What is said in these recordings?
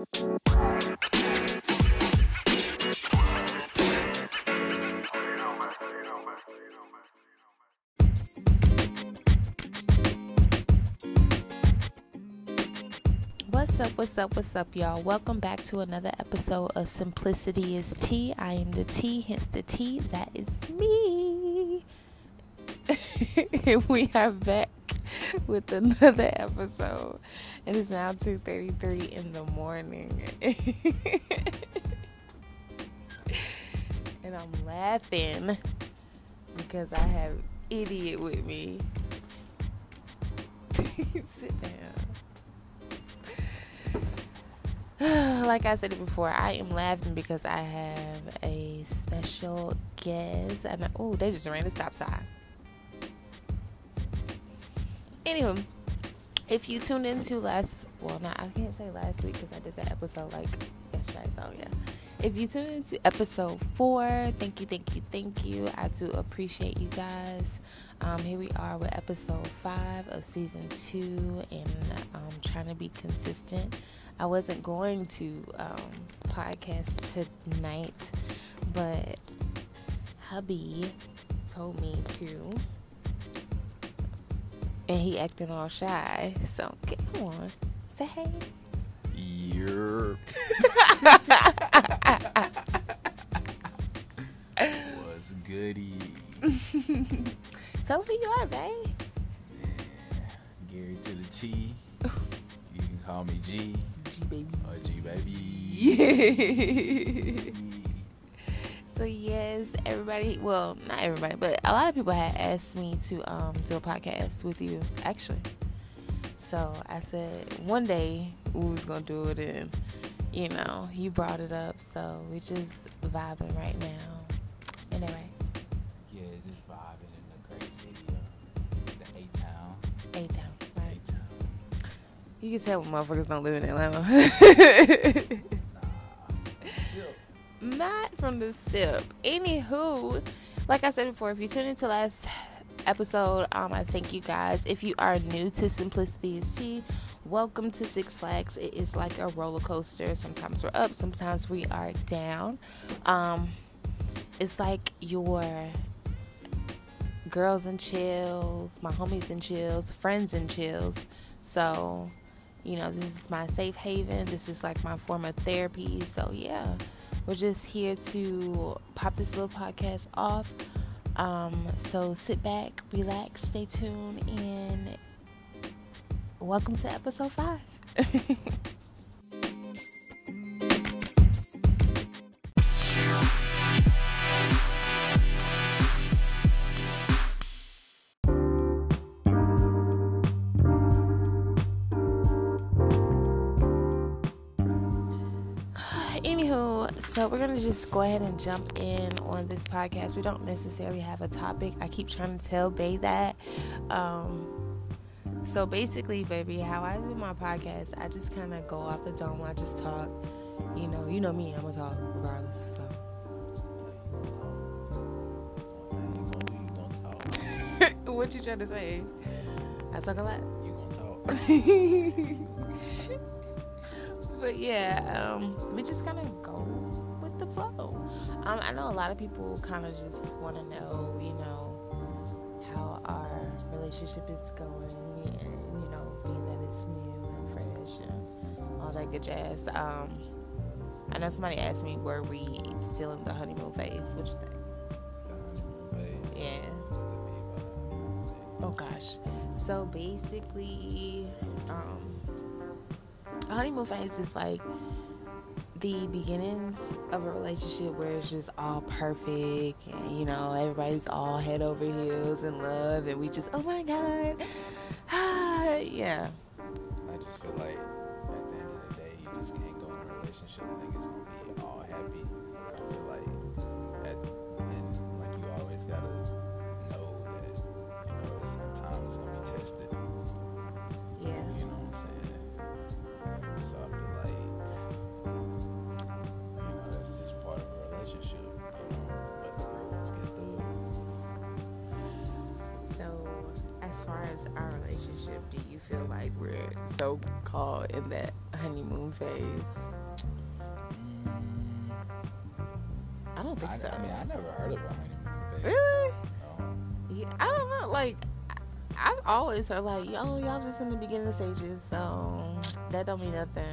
What's up, what's up, what's up, y'all? Welcome back to another episode of Simplicity is Tea. I am the T, hence the T. That is me. we are back with another episode. It is now 2.33 in the morning. and I'm laughing because I have idiot with me. Sit down. like I said it before, I am laughing because I have a special guest. And oh, they just ran the stop sign. Anywho, if you tuned into last, well, not I can't say last week because I did that episode like yesterday. So yeah, if you tuned into episode four, thank you, thank you, thank you. I do appreciate you guys. Um, here we are with episode five of season two, and I'm um, trying to be consistent. I wasn't going to um, podcast tonight, but hubby told me to, and he acting all shy. So get on, say hey. Yerp. What's goody? so who you are, babe? Gary to the T. You can call me G. G baby. Or G baby. Yeah. so yes, everybody. Well, not everybody, but a lot of people had asked me to um, do a podcast with you. Actually, so I said one day we was gonna do it, and you know you brought it up, so we just vibing right now. Anyway, Yeah, just vibing in the great city the A Town. A Town, A? Town. You can tell motherfuckers don't live in Atlanta. not from the sip. Anywho, like I said before, if you tuned into last episode, um, I thank you guys. If you are new to Simplicity Tea, welcome to Six Flags. It is like a roller coaster. Sometimes we're up, sometimes we are down. Um, it's like your girls and chills, my homies and chills, friends and chills. So, you know, this is my safe haven. This is like my form of therapy. So, yeah, we're just here to pop this little podcast off. Um, so, sit back, relax, stay tuned, and welcome to episode five. just go ahead and jump in on this podcast. We don't necessarily have a topic. I keep trying to tell Bay that. Um, so basically, baby, how I do my podcast, I just kind of go off the dome. I just talk. You know, you know me. I'm gonna talk regardless. So. You gonna, you gonna talk. what you trying to say? I talk a lot. You gonna talk. but yeah, um, we just kind of go with the flow. Um, I know a lot of people kind of just want to know, you know, how our relationship is going, and you know, being that it's new and fresh and all that good jazz. Um, I know somebody asked me, were we still in the honeymoon phase? What you think? Yeah. Oh gosh. So basically, um, honeymoon phase is like the beginnings of a relationship where it's just all perfect and you know everybody's all head over heels in love and we just oh my god ah, yeah I just feel like at the end of the day, you just can't go in a relationship and think it's gonna be all happy. I feel like at and like you always gotta know that you know at some time it's gonna be tested. yeah You know what I'm saying? So I feel as our relationship do you feel like we're so called in that honeymoon phase? Mm, I don't think I, so. I mean, I never heard of a honeymoon phase. really? No. Yeah, I don't know. Like, I've always heard like, yo, y'all just in the beginning stages, so that don't mean nothing.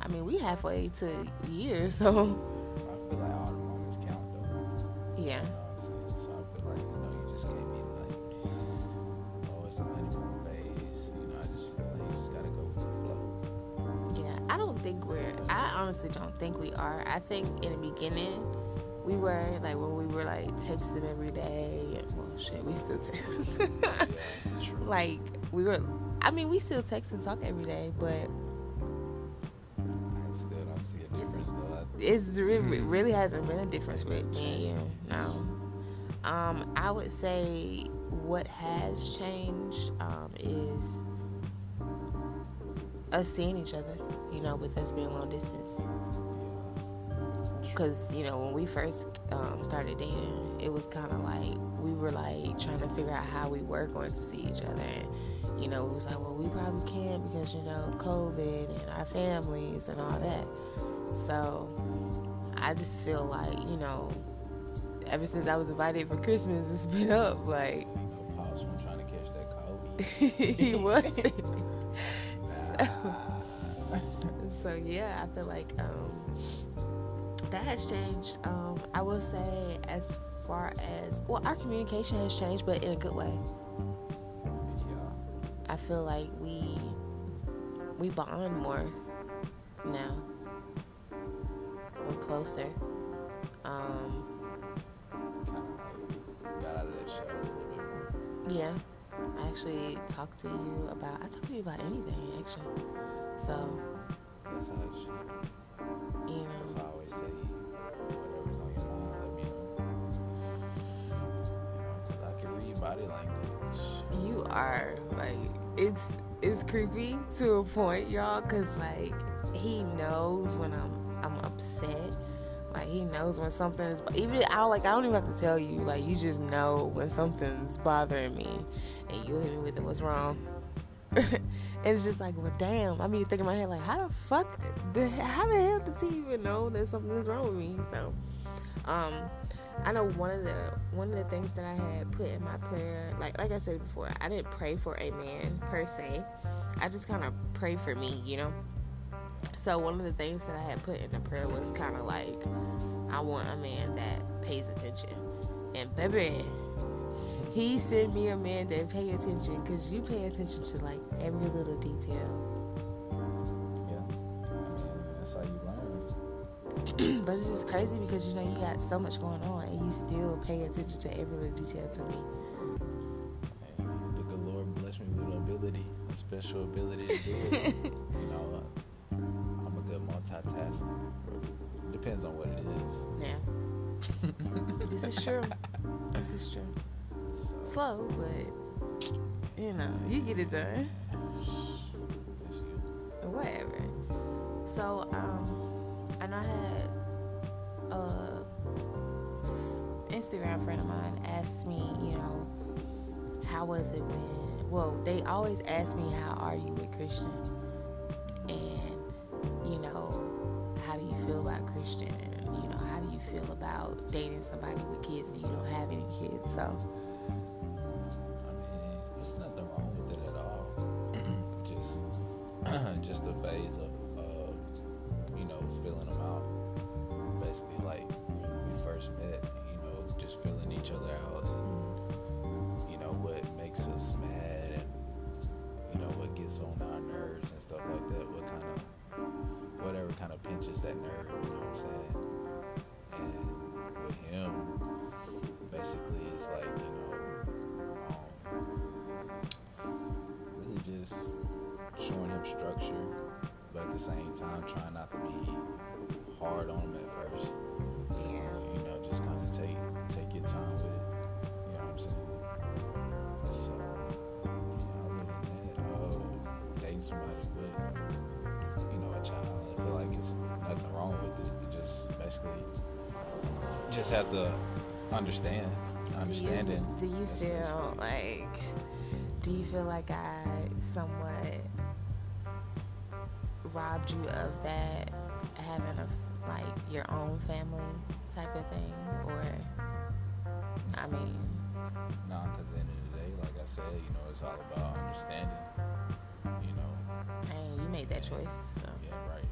I mean, we halfway to years, so I feel like all the moments count though. yeah. Think we're. I honestly don't think we are. I think in the beginning, we were like when we were like texting every day. Well, shit, we still text. Like we were. I mean, we still text and talk every day, but I still don't see a difference though. It's re- it really hasn't been a difference with me and you. No. Um, I would say what has changed um, is us seeing each other. Know, with us being long distance. Because, you know, when we first um, started dating, it was kind of like we were like trying to figure out how we were going to see each other. And, you know, it was like, well, we probably can't because, you know, COVID and our families and all that. So I just feel like, you know, ever since I was invited for Christmas, it's been up. Like, you know, pause from trying to catch that COVID. he was. Nah. so yeah, I feel like um, that has changed. Um, I will say, as far as well, our communication has changed, but in a good way. yeah. I feel like we we bond more now. We're closer. Um, Kind of like got out of that shell a little bit more. yeah, I actually talked to you about. I talk to you about anything actually. So Should. you That's why I always whatever's on your mind, let me know. I can read body language. you are like it's it's creepy to a point, y'all, because like he knows when I'm I'm upset. Like he knows when something is even I like I don't even have to tell you. Like you just know when something's bothering me, and you hit me with it. What's wrong? and it's just like, well, damn. I mean, think in my head like, how the fuck? How the hell does he even know that something is wrong with me? So, um, I know one of the one of the things that I had put in my prayer, like like I said before, I didn't pray for a man per se. I just kind of pray for me, you know. So one of the things that I had put in the prayer was kind of like, I want a man that pays attention, and baby, he sent me a man that pay attention because you pay attention to like every little detail. Yeah. I mean, that's how you learn. but it's just crazy because you know you got so much going on and you still pay attention to every little detail to me. And the good Lord bless me with ability, a special ability to do it. you know, I'm a good multitasker. Depends on what it is. Yeah. this is true. This is true. Slow, but you know, you get it done. Whatever. So, um, I know I had a Instagram friend of mine asked me, you know, how was it when? Well, they always ask me, how are you with Christian? And you know, how do you feel about Christian? And you know, how do you feel about dating somebody with kids and you don't have any kids? So, there's nothing wrong with it at all. just, just a phase of, uh, you know, filling them out. Basically, like when we first met, you know, just filling each other out, and you know what makes us mad, and you know what gets on our nerves and stuff like that. What kind of, whatever kind of pinches that nerve, you know what I'm saying? And with him, basically, it's like you know. Structure, but at the same time trying not to be hard on him at first. yeah. You know, just kind of take take your time with it. You know what I'm saying? So, you know, other than that, uh, dating somebody with, you know, a child, I feel like it's nothing wrong with it. You just basically just have to understand, understanding. Do you, do you feel like? Do you feel like I somewhat robbed you of that having a like your own family type of thing, or I mean, No, because at the end of the day, like I said, you know, it's all about understanding. You know, hey, you made that choice. So. yeah, right.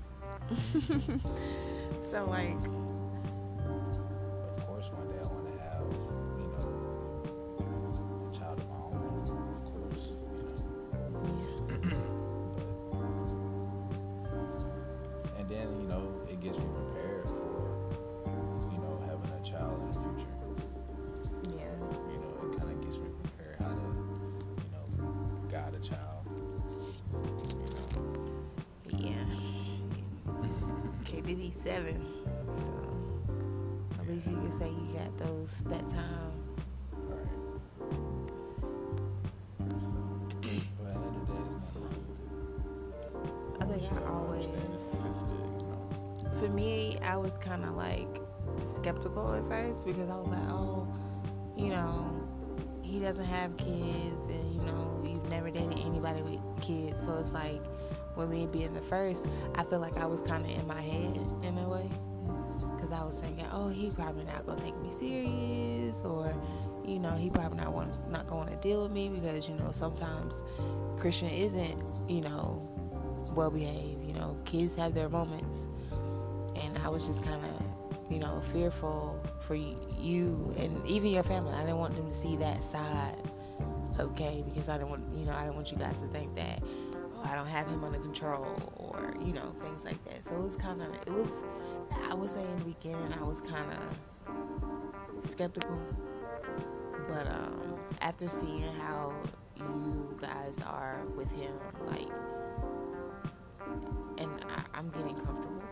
so like, 87. So at least you can say you got those that time. I think I always. For me, I was kind of like skeptical at first because I was like, oh, you know, he doesn't have kids, and you know, you've never dated anybody with kids, so it's like with me being the first, I feel like I was kind of in my head in a way because I was thinking, oh, he probably not gonna take me serious, or you know, he probably not want not going to deal with me because you know sometimes Christian isn't, you know, well behaved. You know, kids have their moments, and I was just kind of, you know, fearful for you and even your family. I didn't want them to see that side okay? Because I didn't want, you know, I didn't want you guys to think that I don't have him under control or you know things like that. So it was kind of, it was, I would say in the beginning I was kind of skeptical, but um, after seeing how you guys are with him, like and I, I'm getting comfortable.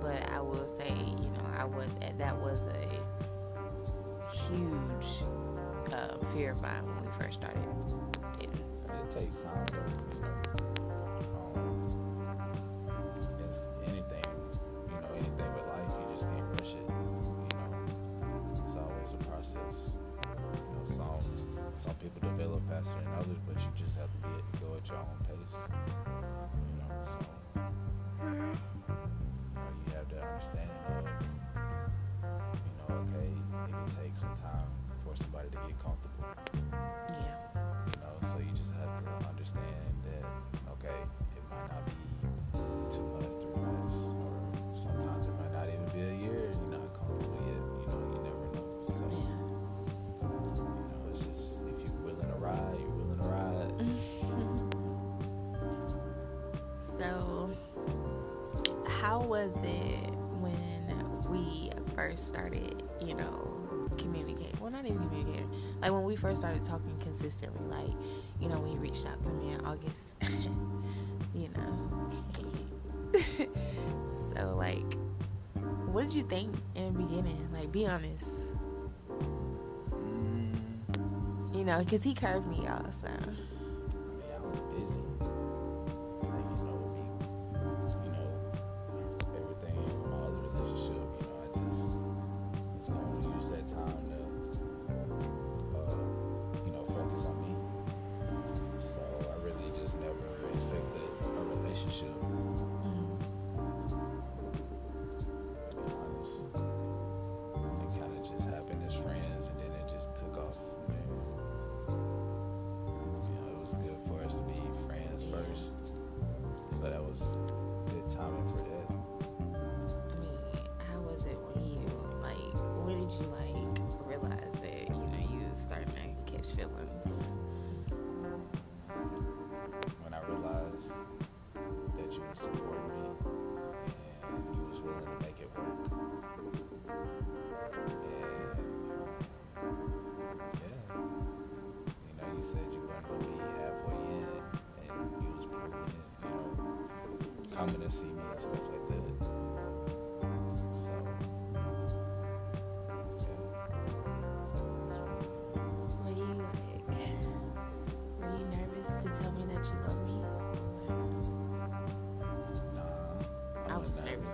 But I will say, you know, I was that was a huge um, fear of mine when we first started dating. It takes time, but, you know, um, it's anything, you know, anything with life, you just can't rush it. You know, it's always a process. You know, some some people develop faster than others, but you just have to be go at your own pace. How was it when we first started, you know, communicating? Well, not even communicating. Like when we first started talking consistently, like, you know, when you reached out to me in August, you know. so, like, what did you think in the beginning? Like, be honest. Mm, You know, because he curved me, y'all, so. Did you like realize that you know you was starting to catch feelings? When I realized that you would support me and you was willing to make it work. And yeah, you know, you said you weren't gonna be halfway in, and you was proving it. You know, coming to see me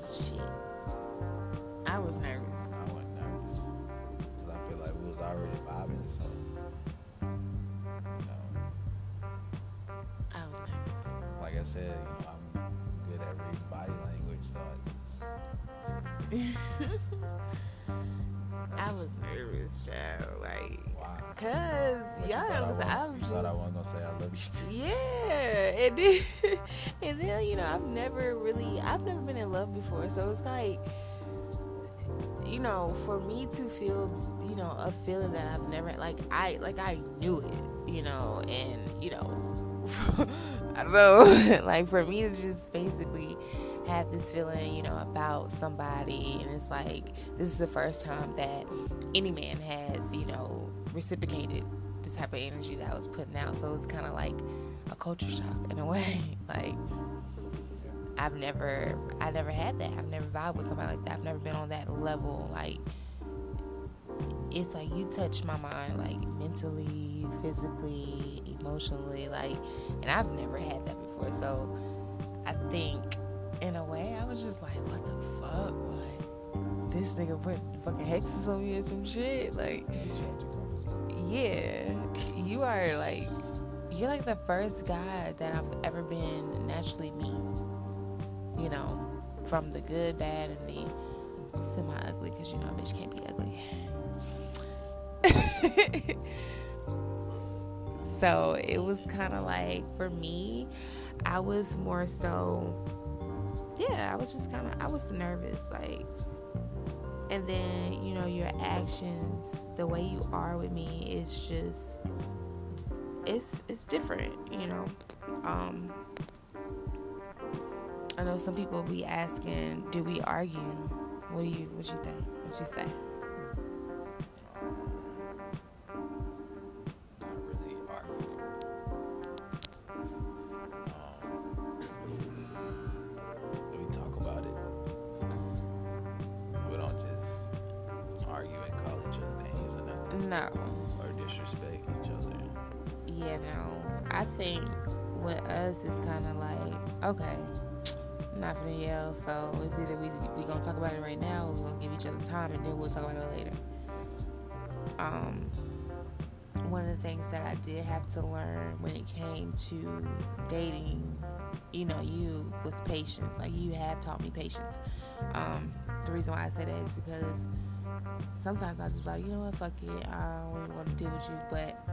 shit. I was nervous. I wasn't nervous because I feel like we was already vibing, so you know, I was nervous. like I said, said, you know, I'm good at reading body language, so I just. I was nervous, child. Like, Why? cause y'all I was, wasn't- I was just. thought I wasn't gonna say I love you too. Yeah, and then, and then you know I've never really I've never been in love before, so it's like you know for me to feel you know a feeling that I've never like I like I knew it, you know, and you know I don't know like for me to just basically have this feeling you know about somebody, and it's like this is the first time that any man has you know reciprocated the type of energy that I was putting out. So it's kind of like a culture shock in a way. like I've never, I never had that. I've never vibed with somebody like that. I've never been on that level. Like it's like you touch my mind, like mentally, physically, emotionally, like, and I've never had that before. So I think, in a way, I was just like, what the fuck, like. This nigga put fucking hexes on me or some shit. Like, Get you out your comfort zone. yeah, you are like you're like the first guy that I've ever been naturally me. You know, from the good, bad, and the semi ugly, because you know a bitch can't be ugly. so it was kind of like for me, I was more so, yeah, I was just kind of, I was nervous, like and then you know your actions the way you are with me is just it's it's different you know. Um i know some people be asking do we argue? What do you what you think? What you say no or disrespect each other. yeah no i think with us it's kind of like okay I'm not gonna yell so it's either we we gonna talk about it right now or we're gonna give each other time and then we'll talk about it later um one of the things that I did have to learn when it came to dating, you know, you was patience. Like you have taught me patience. Um, the reason why I say that is because sometimes I just be like, you know what, fuck it, I don't really want to deal with you, but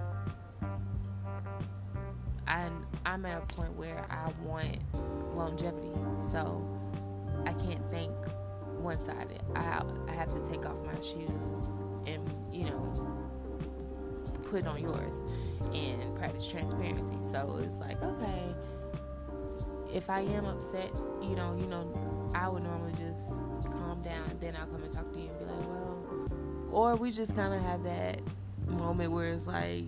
I I'm at a point where I want longevity, so I can't think one sided. I I have to take off my shoes and you know put on yours and practice transparency. So it's like, okay, if I am upset, you know, you know, I would normally just calm down, then I'll come and talk to you and be like, well, or we just kind of have that moment where it's like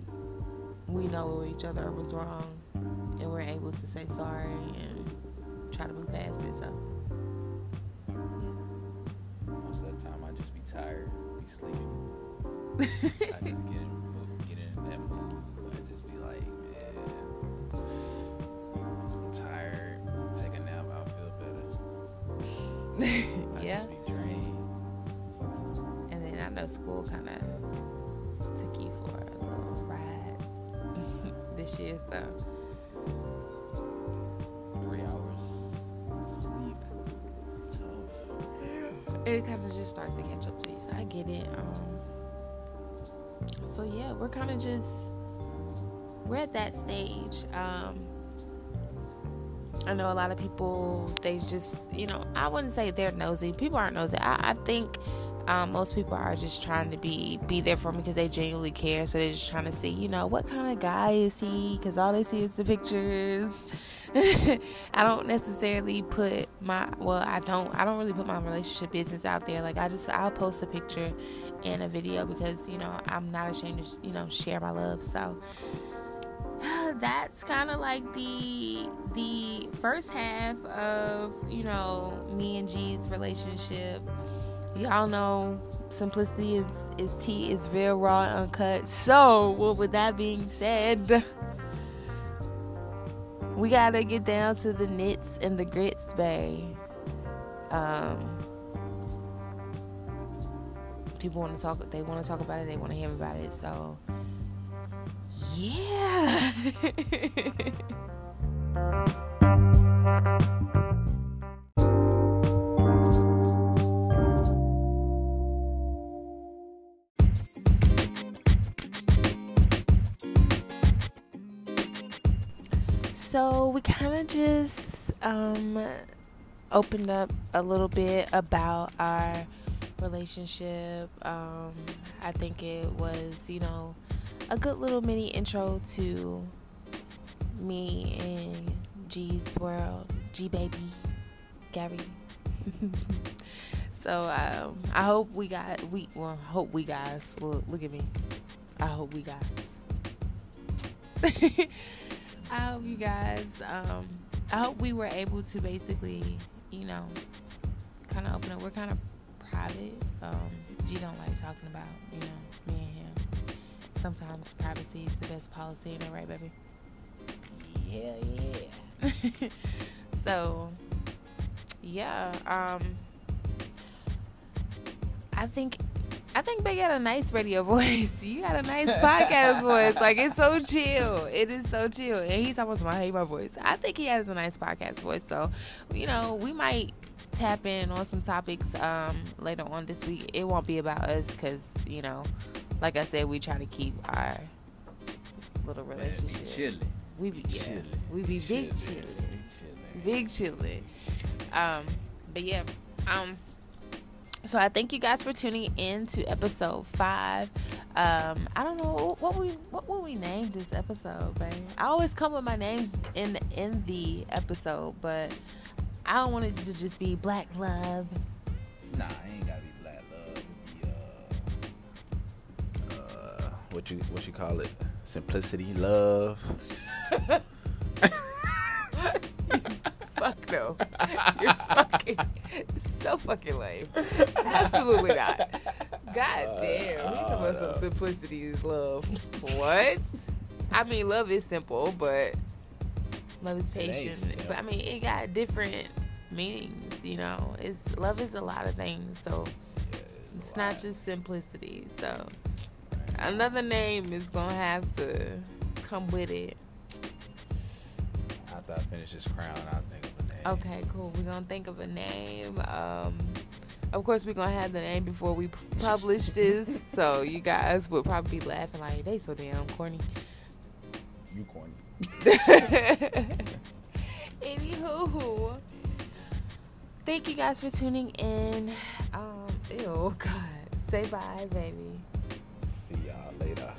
we know each other was wrong and we're able to say sorry and try to move past it. So Most of the time, I just be tired, be sleepy. I just get And then I know school kind of took you for a little ride this year, so Three hours sleep. It kind of just starts to catch up to you. So I get it. Um, so yeah, we're kind of just we're at that stage. Um, I know a lot of people they just you know I wouldn't say they're nosy. People aren't nosy. I, I think um, most people are just trying to be be there for me because they genuinely care. So they're just trying to see you know what kind of guy is he because all they see is the pictures. I don't necessarily put my well I don't I don't really put my relationship business out there like I just I'll post a picture and a video because you know I'm not ashamed to you know share my love so that's kind of like the the first half of you know me and G's relationship y'all know simplicity is, is tea is real raw and uncut so well, with that being said we gotta get down to the nits and the grits, babe. Um, people want to talk. They want to talk about it. They want to hear about it. So, yeah. we kind of just um, opened up a little bit about our relationship. Um, I think it was, you know, a good little mini intro to me and G's world, G baby, Gary. so um, I hope we got we well hope we guys look look at me. I hope we guys. I hope you guys. Um, I hope we were able to basically, you know, kind of open up. We're kind of private. Um, G don't like talking about, you know, me and him. Sometimes privacy is the best policy, ain't it right, baby? Yeah, yeah. so, yeah. Um, I think I think Big got a nice radio voice. You got a nice podcast voice. Like it's so chill. It is so chill. And he's almost my hate my voice. I think he has a nice podcast voice. So, you know, we might tap in on some topics um, later on this week. It won't be about us because, you know, like I said, we try to keep our little relationship. Chilling. We be yeah. Chilling. We be big Chilling. big chilling. Um, but yeah, um, so I thank you guys for tuning in to episode five. Um, I don't know what we what will we name this episode, babe. I always come with my names in in the episode, but I don't want it to just be Black Love. Nah, I ain't gotta be black love. Be, uh, uh, what you what you call it? Simplicity, love. Fuck no, you're fucking so fucking lame. Absolutely not. God uh, damn, we talking about some uh, simplicity is love. What? I mean, love is simple, but love is patient. But I mean, it got different meanings. You know, it's love is a lot of things. So Yeah, it's a not just simplicity. So another name is gonna have to come with it. After I finish this crown, I'll think of a name. Okay, cool. We're gonna think of a name. Um, of course, we're gonna have the name before we publish this, so you guys would probably be laughing like they so damn corny. You corny. Anywho, thank you guys for tuning in. Um, ew, God, say bye, baby. See y'all later.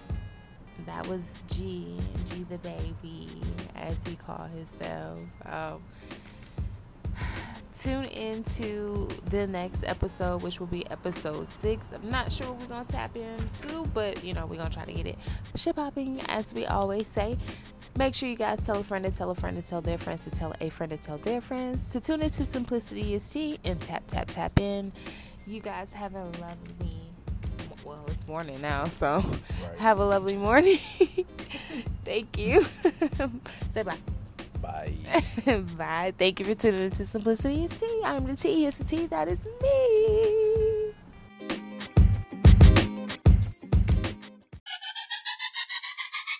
That was G, G the baby, as he called himself. Um, tune into the next episode, which will be episode six. I'm not sure what we're gonna tap into, but you know we're gonna try to get it ship hopping, as we always say. Make sure you guys tell a friend to tell a friend to tell their friends to tell a friend to tell their friends to tune into Simplicity is Tea and tap tap tap in. You guys have a lovely. Well, it's morning now, so Right. have a lovely morning. Thank you. Say bye. Bye. bye. Thank you for tuning into Simplicity is Tea. I'm the T. It's the T. That is me.